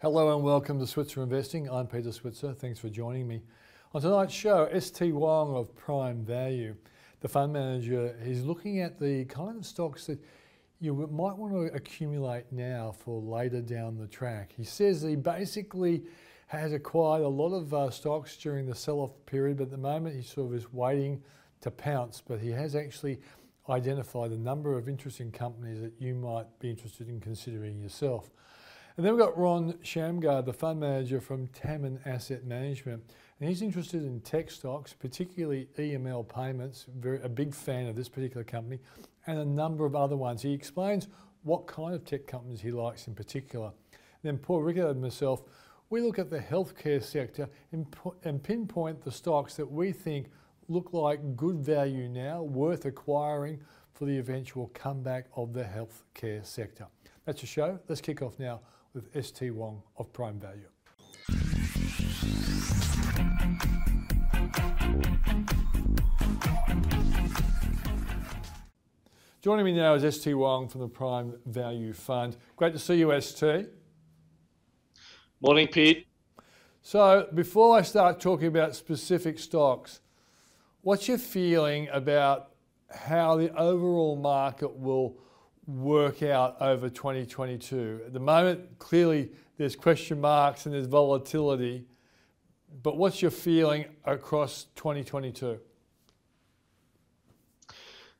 Hello and welcome to Switzer Investing. I'm Peter Switzer. Thanks for joining me. On tonight's show, ST Wong of Prime Value, the fund manager, is looking at the kind of stocks that you might want to accumulate now for later down the track. He says he basically has acquired a lot of uh, stocks during the sell-off period, but at the moment he sort of is waiting to pounce. But he has actually identified a number of interesting companies that you might be interested in considering yourself. And then we've got Ron Shamgar, the fund manager from Tamim Asset Management. And he's interested in tech stocks, particularly EML Payments, very, a big fan of this particular company, and a number of other ones. He explains what kind of tech companies he likes in particular. And then Paul Rickard and myself, we look at the healthcare sector and, and pinpoint the stocks that we think look like good value now, worth acquiring for the eventual comeback of the healthcare sector. That's the show. Let's kick off now with ST Wong of Prime Value. Joining me now is ST Wong from the Prime Value Fund. Great to see you, ST. Morning, Pete. So, before I start talking about specific stocks, what's your feeling about how the overall market will work out over 2022? At the moment, clearly there's question marks and there's volatility, but what's your feeling across 2022?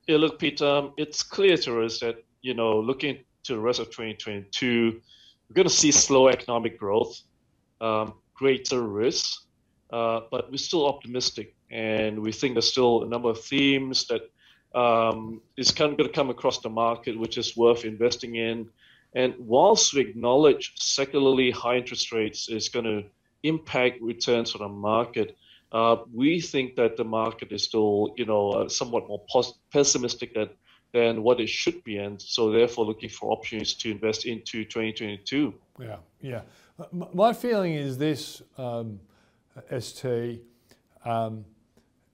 Yeah, look, Peter, um, it's clear to us that, you know, looking to the rest of 2022, we're going to see slow economic growth, um, greater risk, uh, but we're still optimistic. And we think there's still a number of themes that um, is kind of going to come across the market, which is worth investing in. And whilst we acknowledge secularly high interest rates is going to impact returns on the market, uh, we think that the market is still, you know, uh, somewhat more pos- pessimistic than, than what it should be, and so therefore looking for opportunities to invest into 2022. Yeah, yeah. My feeling is this, um, ST. Um,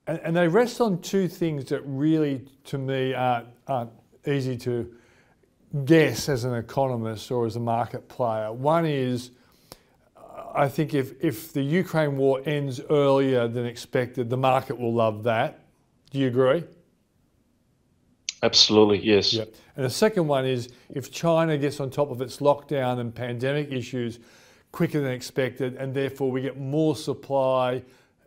and, and, they rest on two things that really, to me, aren't, aren't easy to guess as an economist or as a market player. One is, uh, I think if, if the Ukraine war ends earlier than expected, the market will love that. Do you agree? Absolutely, yes. Yep. And the second one is if China gets on top of its lockdown and pandemic issues quicker than expected, and therefore we get more supply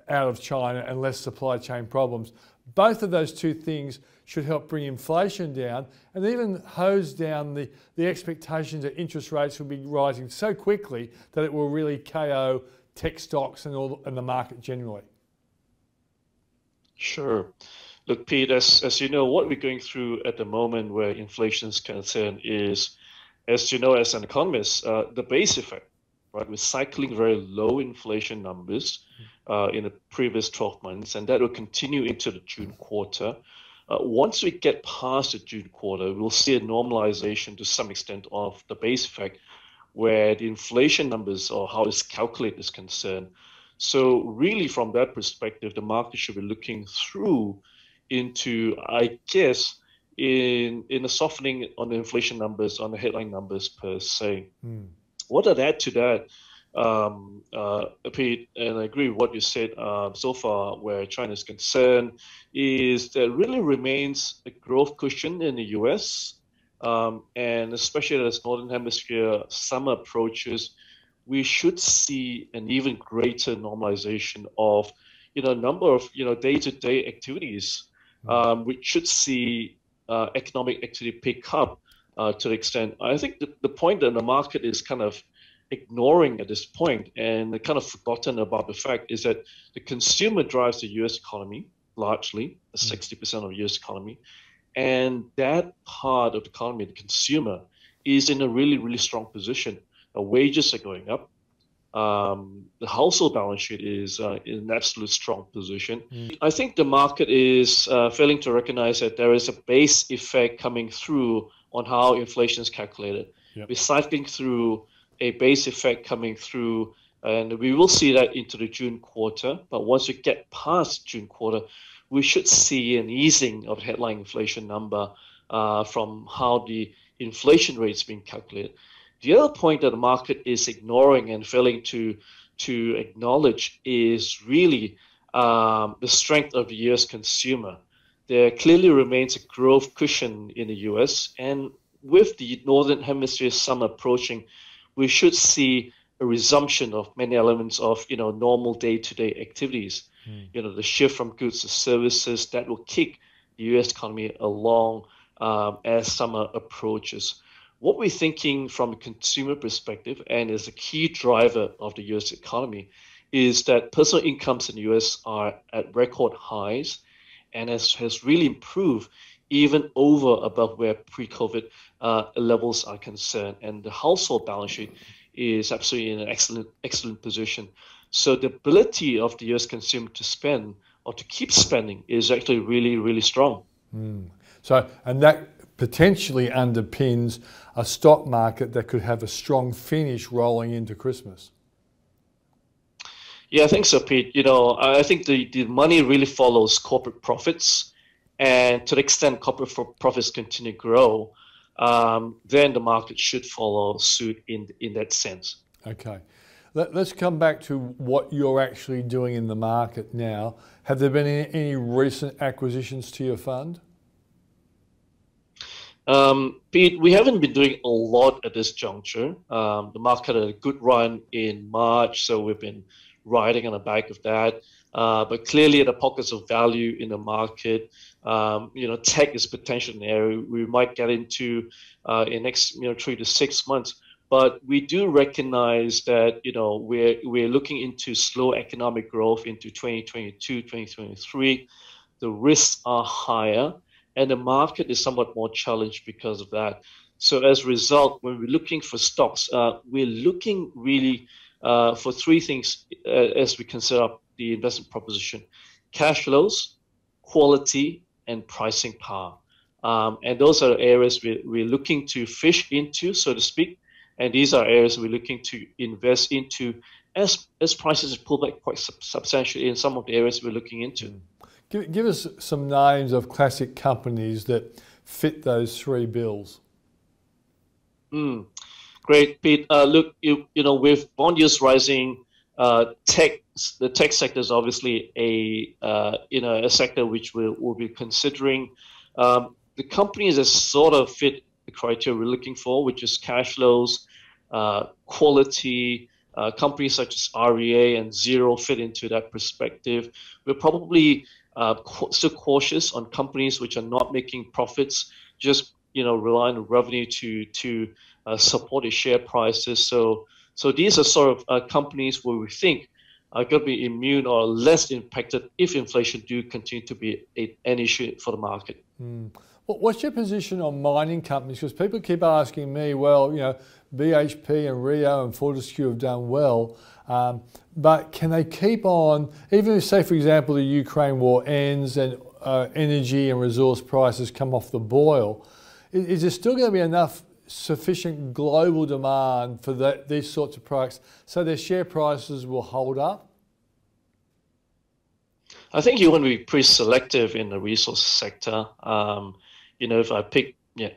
out of China and less supply chain problems. Both of those two things should help bring inflation down and even hose down the, the expectations that interest rates will be rising so quickly that it will really KO tech stocks and, all, and the market generally. Sure. Look, Pete, as, as you know, what we're going through at the moment where inflation is concerned is, as you know, as an economist, uh, the base effect, right? We're cycling very low inflation numbers in the previous 12 months, and that will continue into the June quarter. Uh, once we get past the June quarter, we'll see a normalization to some extent of the base effect where the inflation numbers or how it's calculated is concerned. So really from that perspective, the market should be looking through into, I guess, in in a softening on the inflation numbers, on the headline numbers per se. Mm. What I'd add to that, um, uh, Pete, and I agree with what you said uh, so far, where China is concerned, is there really remains a growth cushion in the US. Um, and especially as Northern Hemisphere summer approaches, we should see an even greater normalization of, you know, a number of, you know, day-to-day activities, um, which should see uh, economic activity pick up uh, to the extent. I think the, the point that the market is kind of ignoring at this point and kind of forgotten about the fact is that the consumer drives the US economy largely, mm. 60% of the US economy. And that part of the economy, the consumer, is in a really, really strong position. Wages are going up. Um, the household balance sheet is uh, in an absolute strong position. Mm. I think the market is uh, failing to recognize that there is a base effect coming through on how inflation is calculated. Yep. We're cycling through a base effect coming through, and we will see that into the June quarter. But once we get past June quarter, we should see an easing of headline inflation number uh, from how the inflation rate is being calculated. The other point that the market is ignoring and failing to to acknowledge is really um, the strength of the U.S. consumer. There clearly remains a growth cushion in the U.S. and with the northern hemisphere summer approaching, we should see a resumption of many elements of you know normal day-to-day activities. Mm. You know the shift from goods to services that will kick the U.S. economy along um, as summer approaches. What we're thinking from a consumer perspective, and is a key driver of the U.S. economy, is that personal incomes in the U.S. are at record highs, and has has really improved even over above where pre-COVID uh, levels are concerned. And the household balance sheet is absolutely in an excellent excellent position. So the ability of the U.S. consumer to spend or to keep spending is actually really really strong. Mm. So and that potentially underpins a stock market that could have a strong finish rolling into Christmas. Yeah, I think so, Pete. You know, I think the, the money really follows corporate profits. And to the extent corporate profits continue to grow, um, then the market should follow suit in, in that sense. Okay. Let, us come back to what you're actually doing in the market now. Have there been any, any recent acquisitions to your fund? Um, Pete, we haven't been doing a lot at this juncture. Um, the market had a good run in March, so we've been riding on the back of that. Uh, but clearly, the pockets of value in the market, um, you know, tech is potential area we might get into uh, in next, you know, three to six months. But we do recognize that, you know, we're we're looking into slow economic growth into 2022, 2023. The risks are higher, and the market is somewhat more challenged because of that. So as a result, when we're looking for stocks, uh, we're looking really uh, for three things uh, as we consider up the investment proposition cash flows, quality, and pricing power. Um, and those are areas we're, we're looking to fish into, so to speak. And these are areas we're looking to invest into as, as prices pull back quite sub- substantially in some of the areas we're looking into. Mm. Give, give us some names of classic companies that fit those three bills. Mm. Great, Pete. Uh, look, you, you know, with bond yields rising, uh, tech, the tech sector is obviously a uh, you know a sector which we'll, be considering. Um, the companies that sort of fit the criteria we're looking for, which is cash flows, uh, quality. Uh, companies such as REA and Xero fit into that perspective. We're probably uh, still cautious on companies which are not making profits, just you know rely on revenue to to uh, support its share prices. So so these are sort of uh, companies where we think are going to be immune or less impacted if inflation do continue to be a, an issue for the market. Mm. Well, what's your position on mining companies? Because people keep asking me, well, you know, BHP and Rio and Fortescue have done well, um, but can they keep on, even if, say, for example, the Ukraine war ends and uh, energy and resource prices come off the boil, is, is there still going to be enough sufficient global demand for these sorts of products so their share prices will hold up? I think you want to be pretty selective in the resource sector. Um, you know, if I pick you know,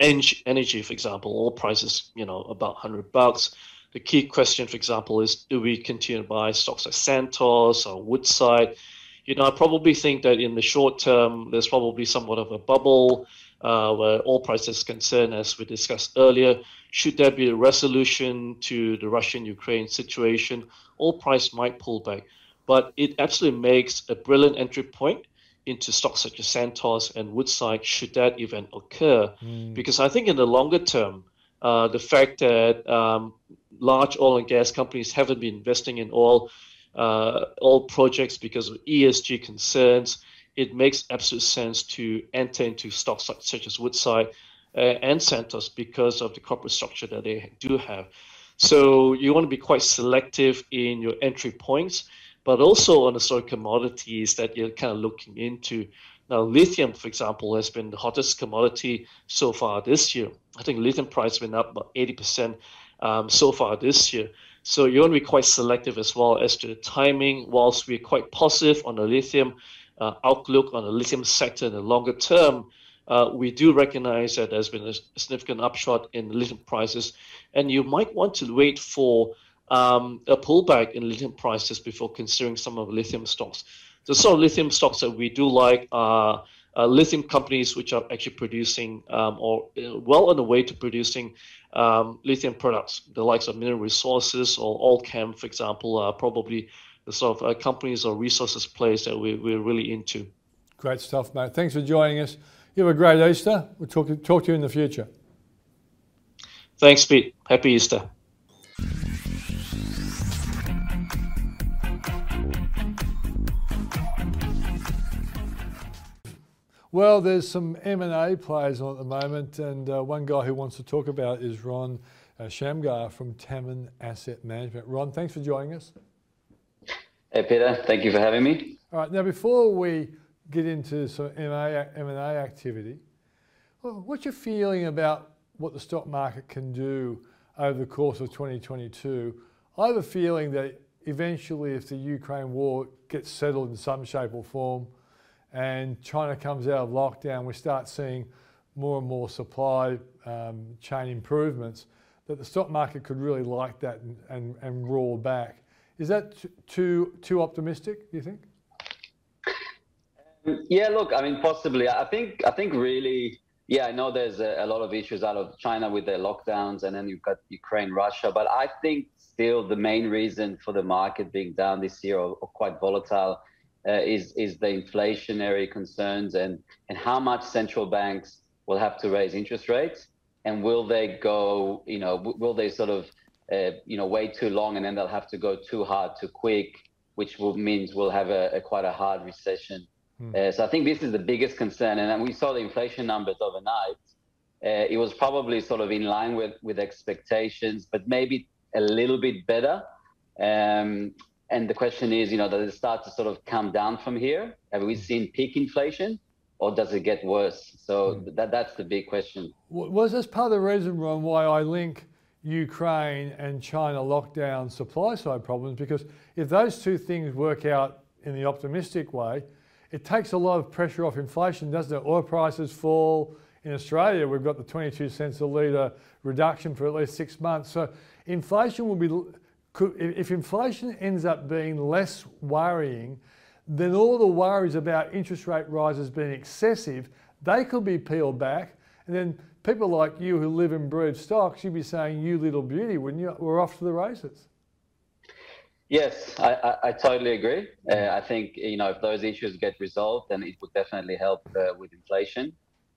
energy, for example, all prices, you know, about 100 bucks. The key question, for example, is do we continue to buy stocks like Santos or Woodside? You know, I probably think that in the short term, there's probably somewhat of a bubble uh, where oil prices is concerned, as we discussed earlier. Should there be a resolution to the Russian-Ukraine situation, oil price might pull back. But it absolutely makes a brilliant entry point into stocks such as Santos and Woodside should that event occur. Mm. Because I think in the longer term, uh, the fact that um, large oil and gas companies haven't been investing in oil, uh, oil projects because of ESG concerns, it makes absolute sense to enter into stocks such, as Woodside uh, and Santos because of the corporate structure that they do have. So you want to be quite selective in your entry points, but also on the sort of commodities that you're kind of looking into. Now, lithium, for example, has been the hottest commodity so far this year. I think lithium price been up about 80% um, so far this year. So you want to be quite selective as well as to the timing. Whilst we're quite positive on the lithium, outlook on the lithium sector in the longer term, uh, we do recognize that there's been a significant upshot in lithium prices, and you might want to wait for um, a pullback in lithium prices before considering some of the lithium stocks. The sort of lithium stocks that we do like are uh, lithium companies which are actually producing um, or uh, well on the way to producing um, lithium products. The likes of Mineral Resources or Allkem, for example, are probably the sort of uh, companies or resources plays that we, we're really into. Great stuff, mate. Thanks for joining us. You have a great Easter. We'll talk, talk to you in the future. Thanks, Pete. Happy Easter. Well, there's some M&A players on at the moment, and uh, one guy who wants to talk about is Ron uh, Shamgar from Tamim Asset Management. Ron, thanks for joining us. Hey, Peter. Thank you for having me. All right. Now, before we get into some M&A, activity, what's your feeling about what the stock market can do over the course of 2022? I have a feeling that eventually, if the Ukraine war gets settled in some shape or form, and China comes out of lockdown, we start seeing more and more supply um, chain improvements, that the stock market could really like that and, and, and roar back. Is that too, too optimistic, do you think? Yeah, look, I mean, possibly. I think, I think really, yeah, I know there's a, a lot of issues out of China with their lockdowns, and then you've got Ukraine, Russia. But I think still the main reason for the market being down this year or, or quite volatile uh, is is the inflationary concerns and and how much central banks will have to raise interest rates and will they go you know will they sort of uh, you know way too long and then they'll have to go too hard too quick which will means we'll have a, a quite a hard recession hmm. uh, so i think this is the biggest concern and then we saw the inflation numbers overnight uh, it was probably sort of in line with with expectations but maybe a little bit better um, and the question is, you know, does it start to sort of come down from here? Have we seen peak inflation, or does it get worse? So mm. that that's the big question. Was this part of the reason, Ron, why I link Ukraine and China lockdown supply side problems? Because if those two things work out in the optimistic way, it takes a lot of pressure off inflation, doesn't it? Oil prices fall. In Australia, we've got the 22 cents a litre reduction for at least six months. So inflation will be could, if inflation ends up being less worrying, then all the worries about interest rate rises being excessive, they could be peeled back. And then people like you who live and breathe stocks, you'd be saying, you little beauty, wouldn't you? We're off to the races. Yes, I, I, I totally agree. Uh, I think, you know, if those issues get resolved, then it would definitely help uh, with inflation.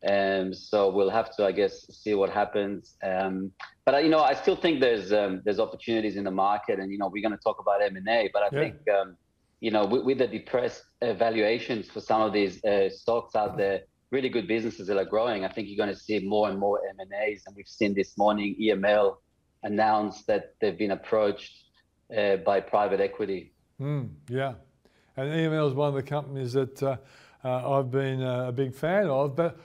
Um, so we'll have to, I guess, see what happens. Um, but you know, I still think there's um, there's opportunities in the market, and you know, we're going to talk about M and A. But I yeah. think um, you know, with, with, the depressed valuations for some of these uh, stocks out there, really good businesses that are growing, I think you're going to see more and more M and A's. And we've seen this morning EML announced that they've been approached uh, by private equity. Mm, yeah, and EML is one of the companies that uh, uh I've been uh, a big fan of, but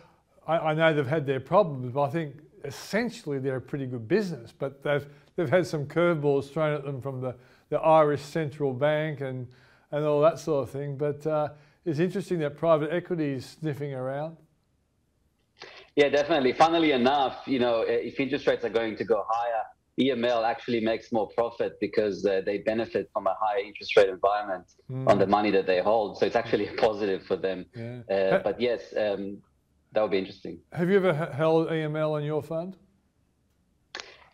I, I know they've had their problems, but I think essentially they're a pretty good business. But they've they've had some curveballs thrown at them from the, the Irish Central Bank and and all that sort of thing. But uh, it's interesting that private equity is sniffing around. Yeah, definitely. Funnily enough, you know, if interest rates are going to go higher, EML actually makes more profit because uh, they benefit from a higher interest rate environment mm. on the money that they hold. So it's actually a positive for them. Yeah. Uh, but yes, um, that would be interesting. Have you ever held EML in your fund?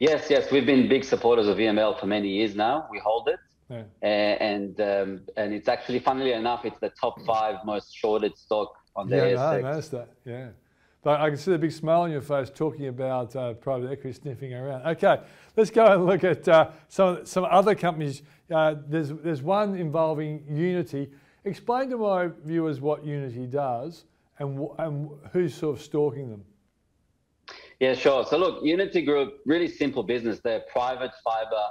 Yes, yes, we've been big supporters of EML for many years now. We hold it, yeah. and um, and it's actually, funnily enough, it's the top five most shorted stock on the yeah, ASX. I noticed that. Yeah, but I can see the big smile on your face talking about uh, private equity sniffing around. Okay, let's go and look at uh, some some other companies. Uh, there's there's one involving Uniti. Explain to my viewers what Uniti does and, and who's sort of stalking them? Yeah, sure. So look, Uniti Group, really simple business. They're private fiber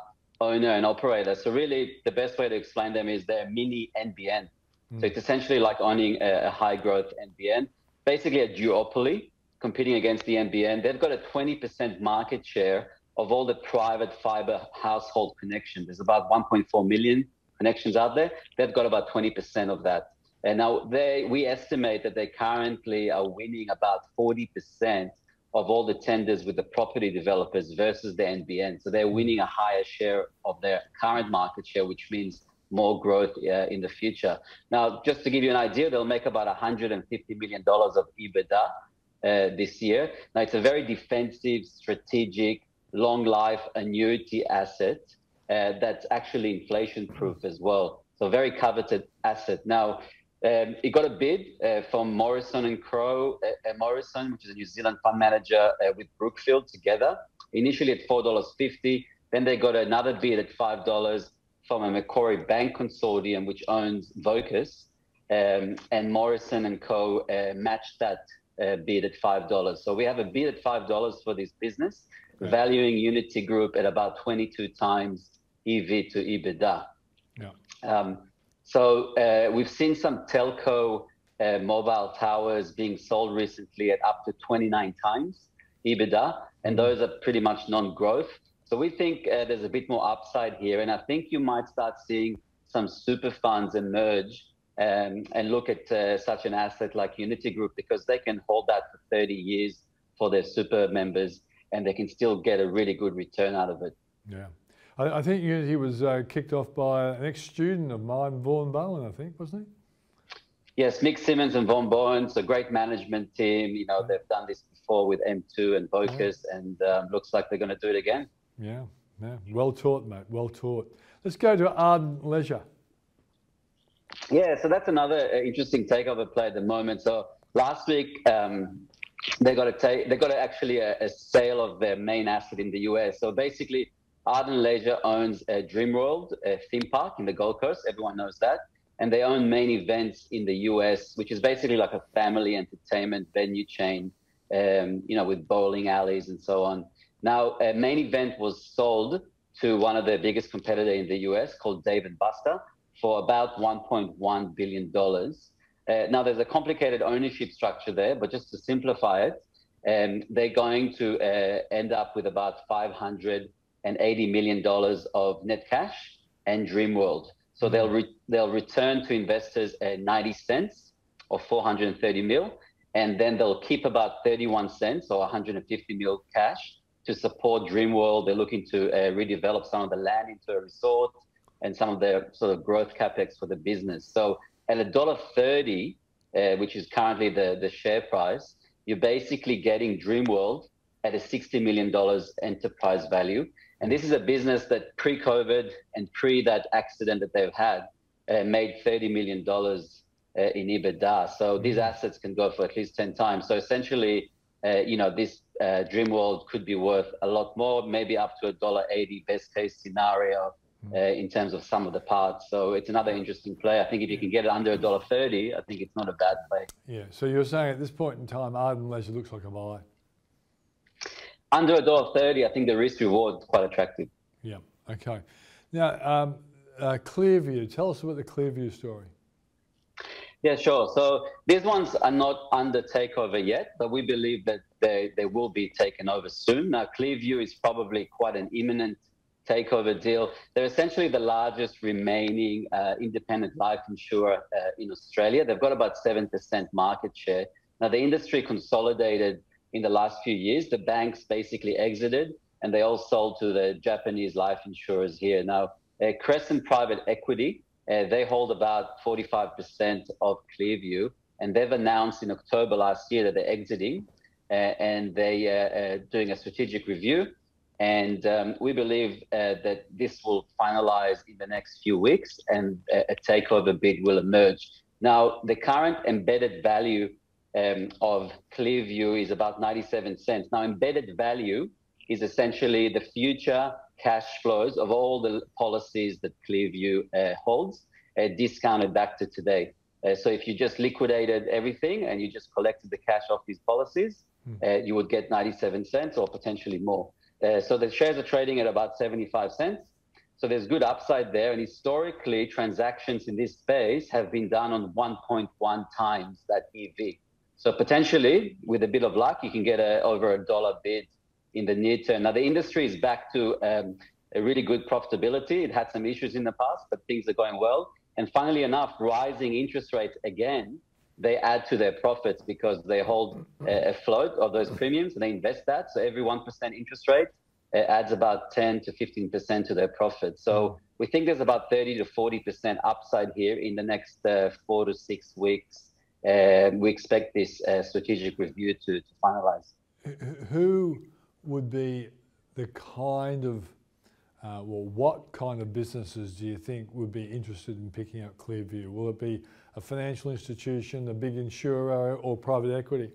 owner and operator. So really, the best way to explain them is they're mini NBN. Mm. So it's essentially like owning a, a high growth NBN, basically a duopoly competing against the NBN. They've got a 20% market share of all the private fiber household connections. There's about 1.4 million connections out there. They've got about 20% of that. And now they, we estimate that they currently are winning about 40% of all the tenders with the property developers versus the NBN. So they're winning a higher share of their current market share, which means more growth uh, in the future. Now, just to give you an idea, they'll make about $150 million of EBITDA uh, this year. Now, it's a very defensive, strategic, long life annuity asset uh, that's actually inflation proof as well. So, very coveted asset. Now, um, it got a bid uh, from Morrison and Co, uh, Morrison, which is a New Zealand fund manager, uh, with Brookfield together. Initially at four dollars fifty, then they got another bid at five dollars from a Macquarie Bank consortium, which owns Vocus, um, and Morrison and Co. Uh, matched that uh, bid at five dollars. So we have a bid at five dollars for this business, valuing Uniti Group at about twenty-two times EV to EBITDA. Yeah. Um, so uh, we've seen some telco uh, mobile towers being sold recently at up to 29 times EBITDA, and those are pretty much non-growth. So we think uh, there's a bit more upside here, and I think you might start seeing some super funds emerge um, and look at uh, such an asset like Uniti Group because they can hold that for 30 years for their super members, and they can still get a really good return out of it. Yeah. I, I think Uniti was uh, kicked off by an ex-student of mine, Vaughan Bowen, I think, wasn't he? Yes, Mick Simmons and Vaughan Bowen. It's a great management team. You know, they've done this before with M2 and Vocus, yeah. and um, looks like they're going to do it again. Yeah, yeah. Well taught, mate. Well taught. Let's go to Ardent Leisure. Yeah, so that's another uh, interesting takeover play at the moment. So last week, um, they got to take, they got to actually a, a, sale of their main asset in the US. So basically, Ardent Leisure owns a Dreamworld a theme park in the Gold Coast. Everyone knows that. And they own main events in the US, which is basically like a family entertainment venue chain, um, you know, with bowling alleys and so on. Now, main event was sold to one of their biggest competitor in the US called Dave and Buster for about $1.1 billion. Uh, now, there's a complicated ownership structure there, but just to simplify it, um, they're going to uh, end up with about 500 and $80 million of net cash and Dreamworld. So they'll re- they'll return to investors at 90 cents or 430 mil, and then they'll keep about 31 cents or 150 mil cash to support Dreamworld. They're looking to uh, redevelop some of the land into a resort and some of their sort of growth capex for the business. So at a dollar 30, uh, which is currently the the share price, you're basically getting Dreamworld at a $60 million enterprise value. And this is a business that pre COVID and pre that accident that they've had uh, made $30 million uh, in EBITDA. So these mm-hmm. assets can go for at least 10 times. So essentially, uh, you know, this uh, Dreamworld could be worth a lot more, maybe up to a dollar eighty best case scenario mm-hmm. uh, in terms of some of the parts. So it's another interesting play. I think if you can get it under a dollar thirty, I think it's not a bad play. Yeah. So you're saying at this point in time, Ardent Leisure looks like a buy under a dollar thirty, I think the risk reward is quite attractive. Yeah. Okay. Now, um, uh, Clearview. Tell us about the Clearview story. Yeah, sure. So these ones are not under takeover yet, but we believe that they, they will be taken over soon. Now, Clearview is probably quite an imminent takeover deal. They're essentially the largest remaining uh, independent life insurer uh, in Australia. They've got about 7% market share. Now, the industry consolidated in the last few years. The banks basically exited and they all sold to the Japanese life insurers here. Now, uh, Crescent Private Equity, uh, they hold about 45% of Clearview, and they've announced in October last year that they're exiting uh, and they are uh, doing a strategic review. And um, we believe uh, that this will finalize in the next few weeks and a takeover bid will emerge. Now, the current embedded value um, of Clearview is about 97 cents. Now, embedded value is essentially the future cash flows of all the policies that Clearview uh, holds, uh, discounted back to today. Uh, so if you just liquidated everything and you just collected the cash off these policies, mm. you would get 97 cents or potentially more. Uh, so the shares are trading at about 75 cents. So there's good upside there. And historically, transactions in this space have been done on 1.1 times that EV. So potentially, with a bit of luck, you can get a, over a dollar bid in the near term. Now the industry is back to um, a really good profitability. It had some issues in the past, but things are going well. And funnily enough, rising interest rates again, they add to their profits because they hold a, a float of those premiums and they invest that. So every 1% interest rate uh, adds about 10 to 15% to their profit. So we think there's about 30 to 40% upside here in the next uh, four to six weeks. We expect this uh, strategic review to, to finalize. Who would be the kind of uh, well, what kind of businesses do you think would be interested in picking up Clearview? Will it be a financial institution, a big insurer, or private equity?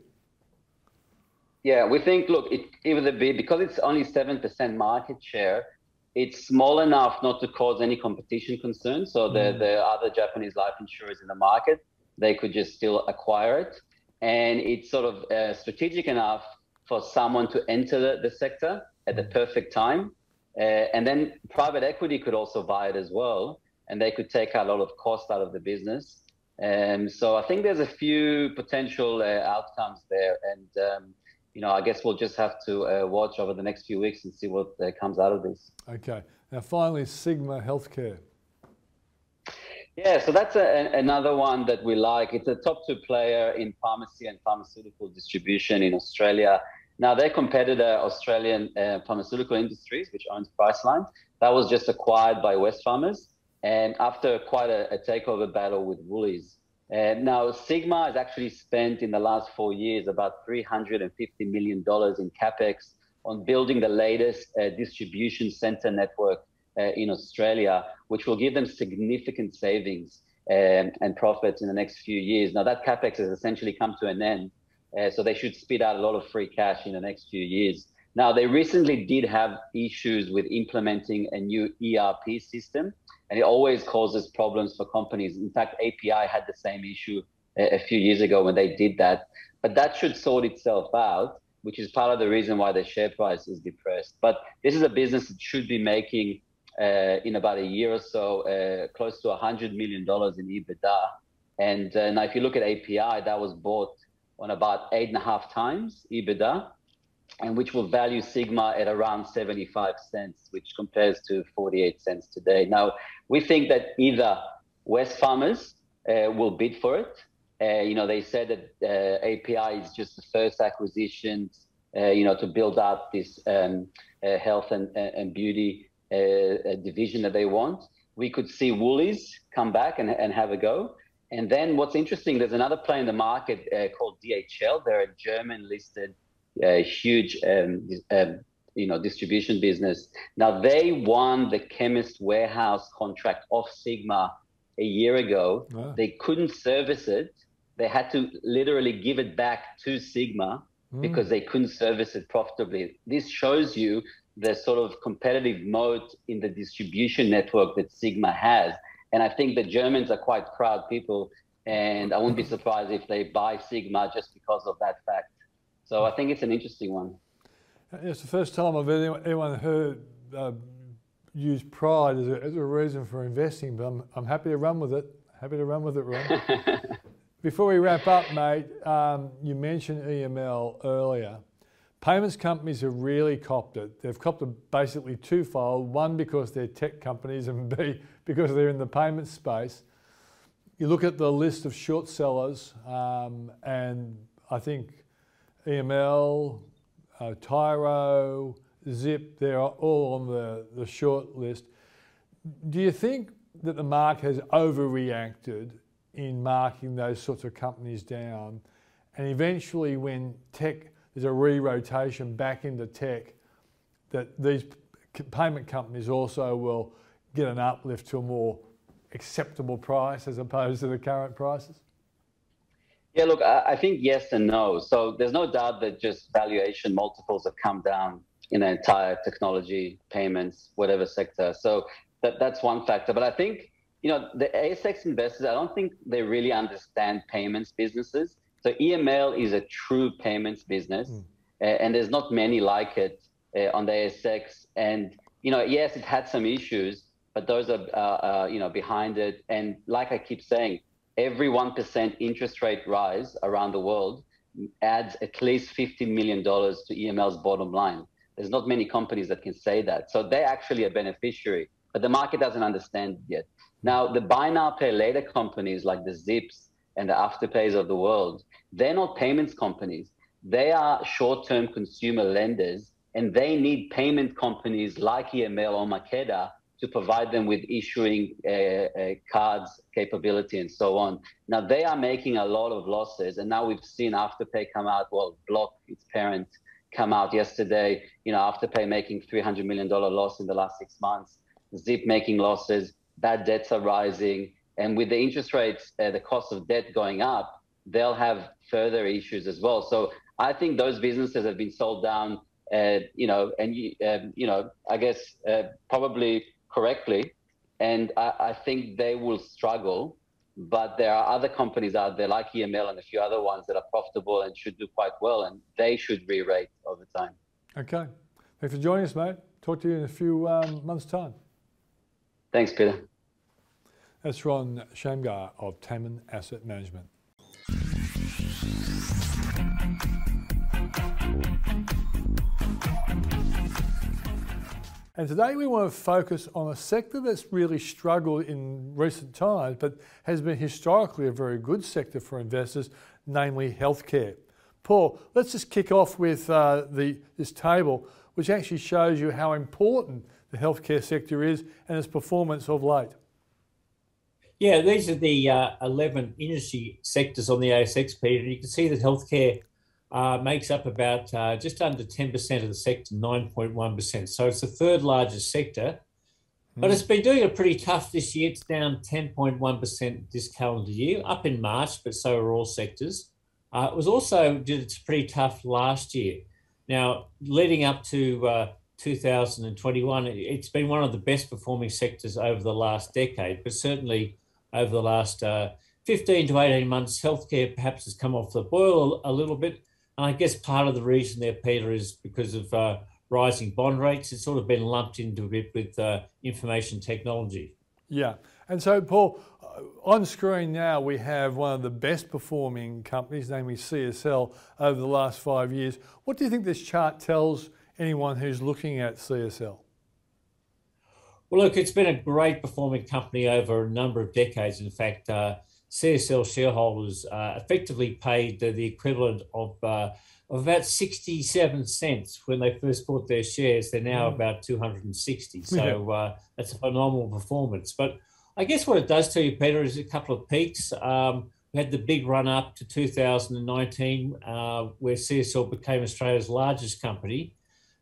Yeah, we think, look, it, it would be because it's only 7% market share, it's small enough not to cause any competition concerns. So the, mm. the other Japanese life insurers in the market, they could just still acquire it. And it's sort of uh, strategic enough for someone to enter the, the sector at the perfect time uh, and then private equity could also buy it as well, and they could take a lot of cost out of the business. Um, so I think there's a few potential uh, outcomes there, and um, you know I guess we'll just have to uh, watch over the next few weeks and see what uh, comes out of this. Okay. Now finally, Sigma Healthcare. Yeah, so that's a, another one that we like. It's a top two player in pharmacy and pharmaceutical distribution in Australia. Now, their competitor, Australian uh, Pharmaceutical Industries, which owns Priceline, that was just acquired by Wesfarmers. And after quite a, a takeover battle with Woolies. And now, Sigma has actually spent in the last four years about $350 million in capex on building the latest uh, distribution center network in Australia, which will give them significant savings um, and profits in the next few years. Now, that capex has essentially come to an end uh, so they should spit out a lot of free cash in the next few years. Now, they recently did have issues with implementing a new ERP system, and it always causes problems for companies. In fact, API had the same issue a, a few years ago when they did that. But that should sort itself out, which is part of the reason why the share price is depressed. But this is a business that should be making, uh, in about a year or so, uh, close to $100 million in EBITDA. And uh, now, if you look at API, that was bought on about eight and a half times EBITDA, and which will value Sigma at around 75 cents, which compares to 48 cents today. Now, we think that either Wesfarmers uh, will bid for it. Uh, you know, they said that uh, API is just the first acquisition, you know, to build out this um, health and, and beauty uh, division that they want. We could see Woolies come back and, and have a go. And then what's interesting, there's another player in the market uh, called DHL. They're a German listed, uh, huge, um, um, you know, distribution business. Now they won the Chemist Warehouse contract off Sigma a year ago. Wow. They couldn't service it. They had to literally give it back to Sigma mm. because they couldn't service it profitably. This shows you the sort of competitive moat in the distribution network that Sigma has. And I think the Germans are quite proud people, and I wouldn't be surprised if they buy Sigma just because of that fact. So I think it's an interesting one. It's the first time I've anyone heard uh, use pride as a, as a, reason for investing, but I'm, I'm happy to run with it. Happy to run with it, Ron. Before we wrap up, mate, um, you mentioned EML earlier. Payments companies have really copped it. They've copped it basically twofold. One, because they're tech companies, and B, because they're in the payment space. You look at the list of short sellers, um, and I think EML, uh, Tyro, Zip, they're all on the, the short list. Do you think that the market has overreacted in marking those sorts of companies down? And eventually, when tech there's a re-rotation back into tech that these payment companies also will get an uplift to a more acceptable price as opposed to the current prices? Yeah, look, I think yes and no. So there's no doubt that just valuation multiples have come down in the entire technology, payments, whatever sector. So that, that's one factor. But I think, you know, the ASX investors, I don't think they really understand payments businesses. So EML is a true payments business, mm. uh, and there's not many like it uh, on the ASX. And you know, yes, it had some issues, but those are uh, uh, you know behind it. And like I keep saying, every one percent interest rate rise around the world adds at least fifty million dollars to EML's bottom line. There's not many companies that can say that. So they're actually a beneficiary. but the market doesn't understand yet. Now, the buy now, pay later companies like the Zips and the Afterpays of the world, they're not payments companies. They are short term consumer lenders, and they need payment companies like EML or Marqeta to provide them with issuing uh, uh, cards capability and so on. Now they are making a lot of losses, and now we've seen Afterpay come out. Well, Block, its parent, come out yesterday. You know, Afterpay making 300 million dollar loss in the last six months. Zip making losses. Bad debts are rising, and with the interest rates, uh, the cost of debt going up, they'll have further issues as well. So I think those businesses have been sold down. Uh, you know, and um, you know, I guess uh, probably correctly. And I, I, think they will struggle. But there are other companies out there like EML and a few other ones that are profitable and should do quite well, and they should re rate over time. Okay. Thanks for joining us, mate. Talk to you in a few um, months' time. Thanks, Peter. That's Ron Shamgar of Tamim Asset Management. And today we want to focus on a sector that's really struggled in recent times, but has been historically a very good sector for investors, namely healthcare. Paul, let's just kick off with uh, the, this table, which actually shows you how important the healthcare sector is and its performance of late. Yeah, these are the uh, 11 industry sectors on the ASX, Peter. You can see that healthcare uh, makes up about uh, just under 10% of the sector, 9.1%. So it's the third largest sector. But it's been doing it pretty tough this year. It's down 10.1% this calendar year, up in March, but so are all sectors. Uh, it was also did it's pretty tough last year. Now, leading up to uh, 2021, it's been one of the best performing sectors over the last decade, but certainly over the last uh, 15 to 18 months, healthcare perhaps has come off the boil a, little bit. And I guess part of the reason there, Peter, is because of uh, rising bond rates. It's sort of been lumped into a bit with uh, information technology. Yeah. And so, Paul, uh, on screen now we have one of the best performing companies, namely CSL, over the last five years. What do you think this chart tells anyone who's looking at CSL? Well, look, it's been a great performing company over a number of decades. In fact, uh, CSL shareholders uh, effectively paid the, the equivalent of, uh, of about 67 cents when they first bought their shares. They're now mm. about 260. So uh, that's a phenomenal performance. But I guess what it does to you, Peter, is a couple of peaks. Um, we had the big run up to 2019, uh, where CSL became Australia's largest company.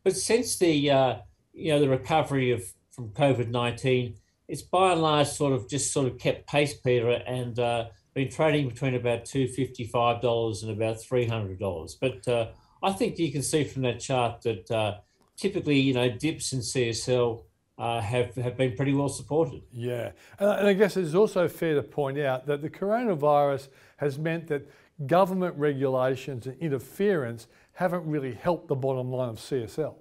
But since the uh, you know the recovery of from COVID 19, it's by and large sort of just sort of kept pace, Peter, and uh, been trading between about two fifty five dollars and about three hundred dollars. But uh, I think you can see from that chart that uh, typically, you know, dips in CSL uh, have have been pretty well supported. Yeah, and I guess it's also fair to point out that the coronavirus has meant that government regulations and interference haven't really helped the bottom line of CSL.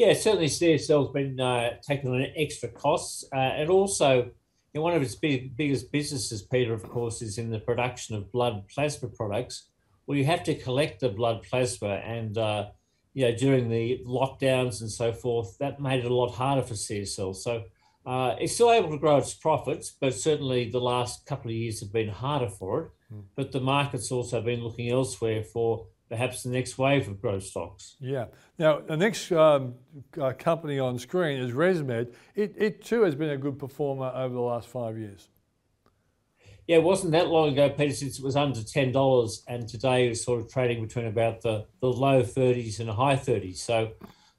Yeah, certainly CSL's been uh, taking on extra costs. Uh, and also, you know, one of its big, biggest businesses, Peter, of course, is in the production of blood plasma products. Well, you have to collect the blood plasma. And, uh, you know, during the lockdowns and so forth, that made it a lot harder for CSL. So uh, it's still able to grow its profits, but certainly the last couple of years have been harder for it. Mm. But the market's also been looking elsewhere for perhaps the next wave of growth stocks. Yeah. Now, the next um, uh, company on screen is ResMed. It, it too has been a good performer over the last five years. Yeah, it wasn't that long ago, Peter, since it was under $10, and today it's sort of trading between about the, the low 30s and high 30s. So,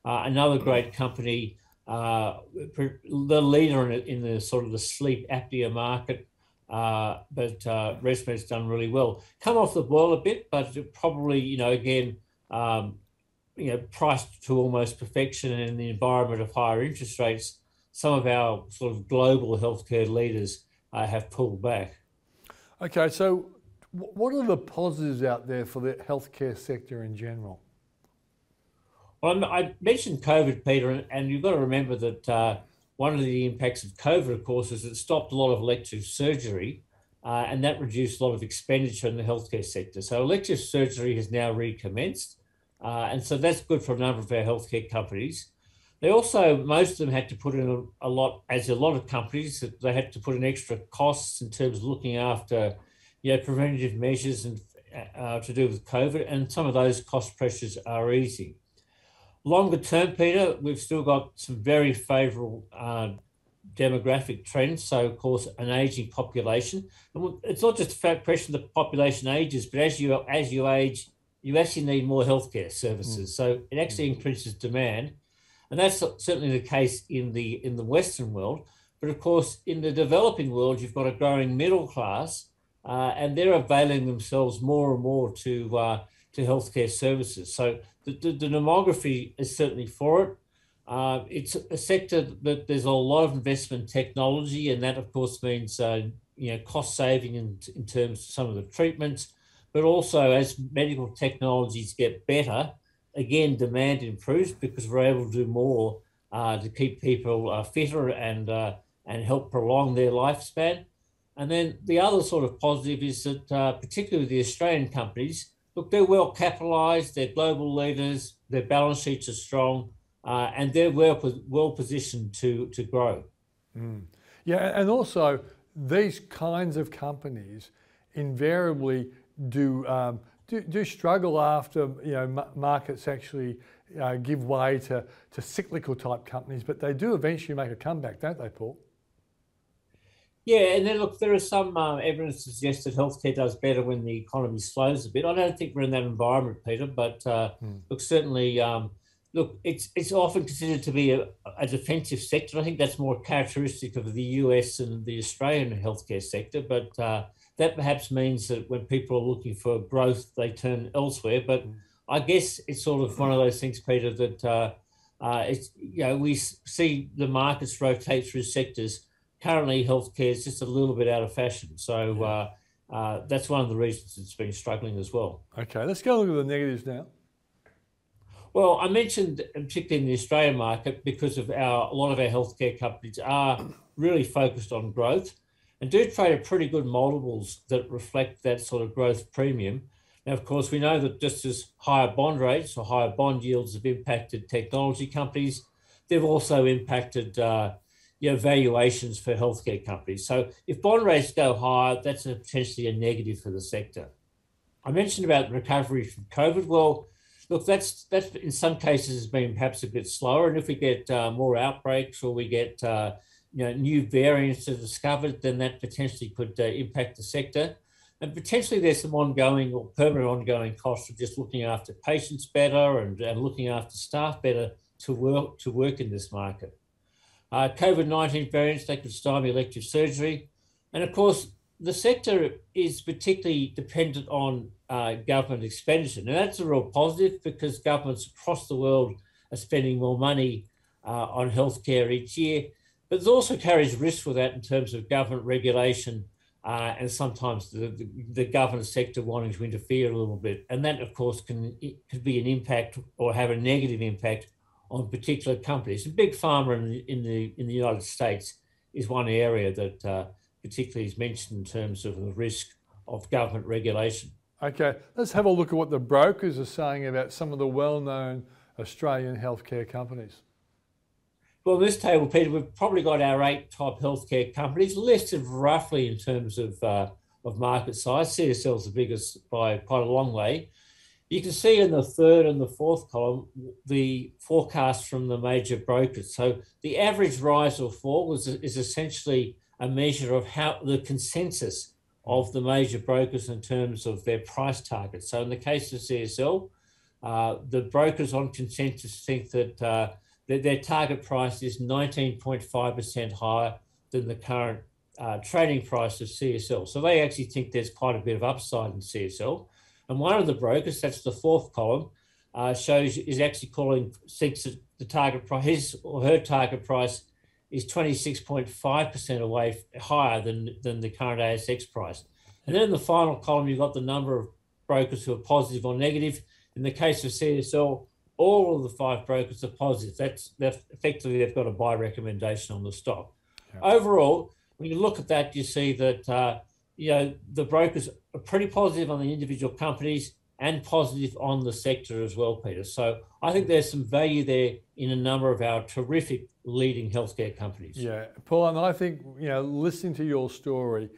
uh, another great company, uh, the leader in, in the sort of the sleep apnea market, uh, but uh, ResMed's done really well. Come off the boil a bit, but probably, you know, again, um, you know, priced to almost perfection in the environment of higher interest rates, some of our sort of global healthcare leaders uh, have pulled back. Okay, so what are the positives out there for the healthcare sector in general? Well, I mentioned COVID, Peter, and you've got to remember that uh, one of the impacts of COVID, of course, is it stopped a lot of elective surgery, uh, and that reduced a lot of expenditure in the healthcare sector. So elective surgery has now recommenced, uh, and so that's good for a number of our healthcare companies. They also, most of them had to put in a, a, lot, as a lot of companies, they had to put in extra costs in terms of looking after, you know, preventative measures and uh, to do with COVID, and some of those cost pressures are easing. Longer term, Peter, we've still got some very favourable uh, demographic trends. So, of course, an aging population. And it's not just a question the population ages, but as you as you age, you actually need more healthcare services. Mm. So it actually mm. increases demand, and that's certainly the case in the in the Western world. But of course, in the developing world, you've got a growing middle class, uh, and they're availing themselves more and more to uh, to healthcare services. So the, the, the demography is certainly for it. Uh, it's a sector that there's a lot of investment in technology, and that, of course, means uh, you know cost saving in, in terms of some of the treatments, but also as medical technologies get better, again, demand improves because we're able to do more uh, to keep people uh, fitter and uh, and help prolong their lifespan. And then the other sort of positive is that, uh, particularly the Australian companies, look, they're well capitalised, they're global leaders, their balance sheets are strong, uh, and they're well well positioned to to grow. Mm. Yeah, and also these kinds of companies invariably do um, do, do, struggle after you know markets actually uh, give way to, to cyclical type companies, but they do eventually make a comeback, don't they, Paul? Yeah, and then look, there is some uh, evidence to suggest that healthcare does better when the economy slows a bit. I don't think we're in that environment, Peter, but uh, hmm. look, certainly, um, look, it's it's often considered to be a, a, defensive sector. I think that's more characteristic of the US and the Australian healthcare sector, but uh, that perhaps means that when people are looking for growth, they turn elsewhere. But hmm. I guess it's sort of one of those things, Peter, that uh, uh, it's you know we see the markets rotate through sectors currently healthcare is just a little bit out of fashion. So uh, uh, that's one of the reasons it's been struggling as well. Okay, let's go look at the negatives now. Well, I mentioned particularly in the Australian market because of our a lot of our healthcare companies are really focused on growth and do trade at pretty good multiples that reflect that sort of growth premium. Now, of course, we know that just as higher bond rates or higher bond yields have impacted technology companies, they've also impacted uh, you know, valuations for healthcare companies. So if bond rates go higher, that's a potentially a negative for the sector. I mentioned about recovery from COVID. Well, look, that's that's in some cases has been perhaps a bit slower, and if we get uh, more outbreaks or we get uh, you know new variants are discovered, then that potentially could uh, impact the sector. And potentially there's some ongoing or permanent ongoing costs of just looking after patients better and, and looking after staff better to work to work in this market. Uh, COVID 19 variants, that could stymie elective surgery. And of course, the sector is particularly dependent on uh, government expenditure. Now, that's a real positive because governments across the world are spending more money uh, on healthcare each year. But it also carries risk with that in terms of government regulation uh, and sometimes the, the, the, government sector wanting to interfere a little bit. And that, of course, can could be an impact or have a negative impact on particular companies. And big pharma in the, in the, in the United States is one area that uh, particularly is mentioned in terms of the risk of government regulation. Okay, let's have a look at what the brokers are saying about some of the well-known Australian healthcare companies. Well, in this table, Peter, we've probably got our eight top healthcare companies listed roughly in terms of, uh, of market size. CSL is the biggest by quite a long way. You can see in the third and the fourth column the forecast from the major brokers. So the average rise or fall was, is essentially a measure of how the consensus of the major brokers in terms of their price targets. So in the case of CSL, uh, the brokers on consensus think that, uh, that their target price is 19.5% higher than the current uh, trading price of CSL. So they actually think there's quite a bit of upside in CSL. And one of the brokers, that's the fourth column, uh, shows is actually calling thinks the target price, his or her target price is 26.5% away higher than, than the current ASX price. And then in the final column, you've got the number of brokers who are positive or negative. In the case of CSL, all of the five brokers are positive. That's, that's effectively they've got a buy recommendation on the stock. Yeah. Overall, when you look at that, you see that uh, you know, the brokers are pretty positive on the individual companies and positive on the sector as well, Peter. So I think there's some value there in a number of our terrific leading healthcare companies. Yeah, Paul, and I think, you know, listening to your story,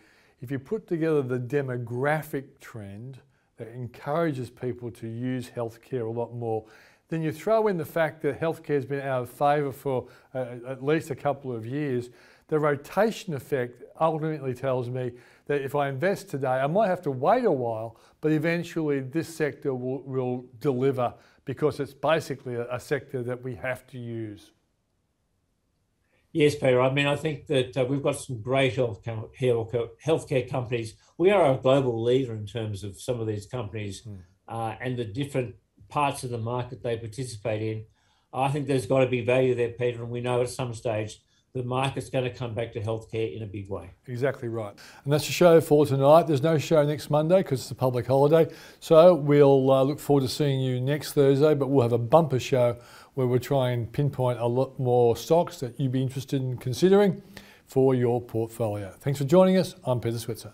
if you put together the demographic trend that encourages people to use healthcare a lot more, then you throw in the fact that healthcare has been out of favour for uh, at least a couple of years, the rotation effect ultimately tells me that if I invest today, I might have to wait a while, but eventually this sector will, will deliver because it's basically a, a sector that we have to use. Yes, Peter. I mean, I think that uh, we've got some great health healthcare companies. We are a global leader in terms of some of these companies mm. uh, and the different parts of the market they participate in. I think there's got to be value there, Peter, and we know at some stage the market's going to come back to healthcare in a big way. Exactly right. And that's the show for tonight. There's no show next Monday because it's a public holiday. So we'll uh, look forward to seeing you next Thursday, but we'll have a bumper show where we'll try and pinpoint a lot more stocks that you'd be interested in considering for your portfolio. Thanks for joining us. I'm Peter Switzer.